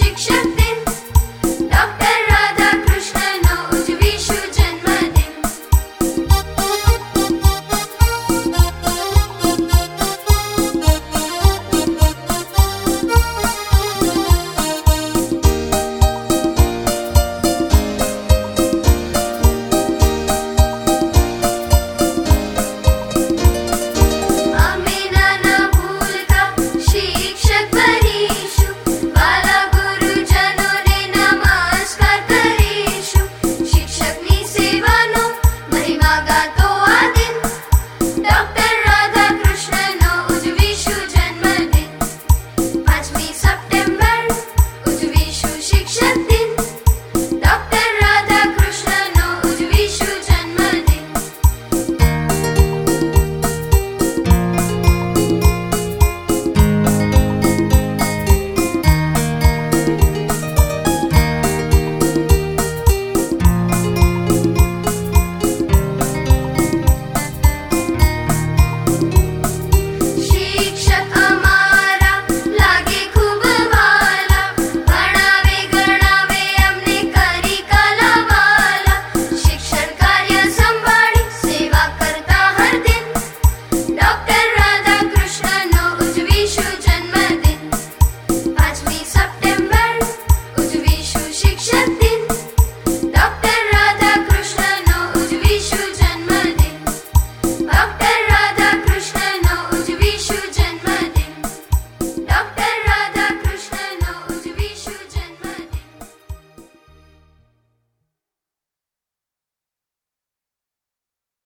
Shake, shake.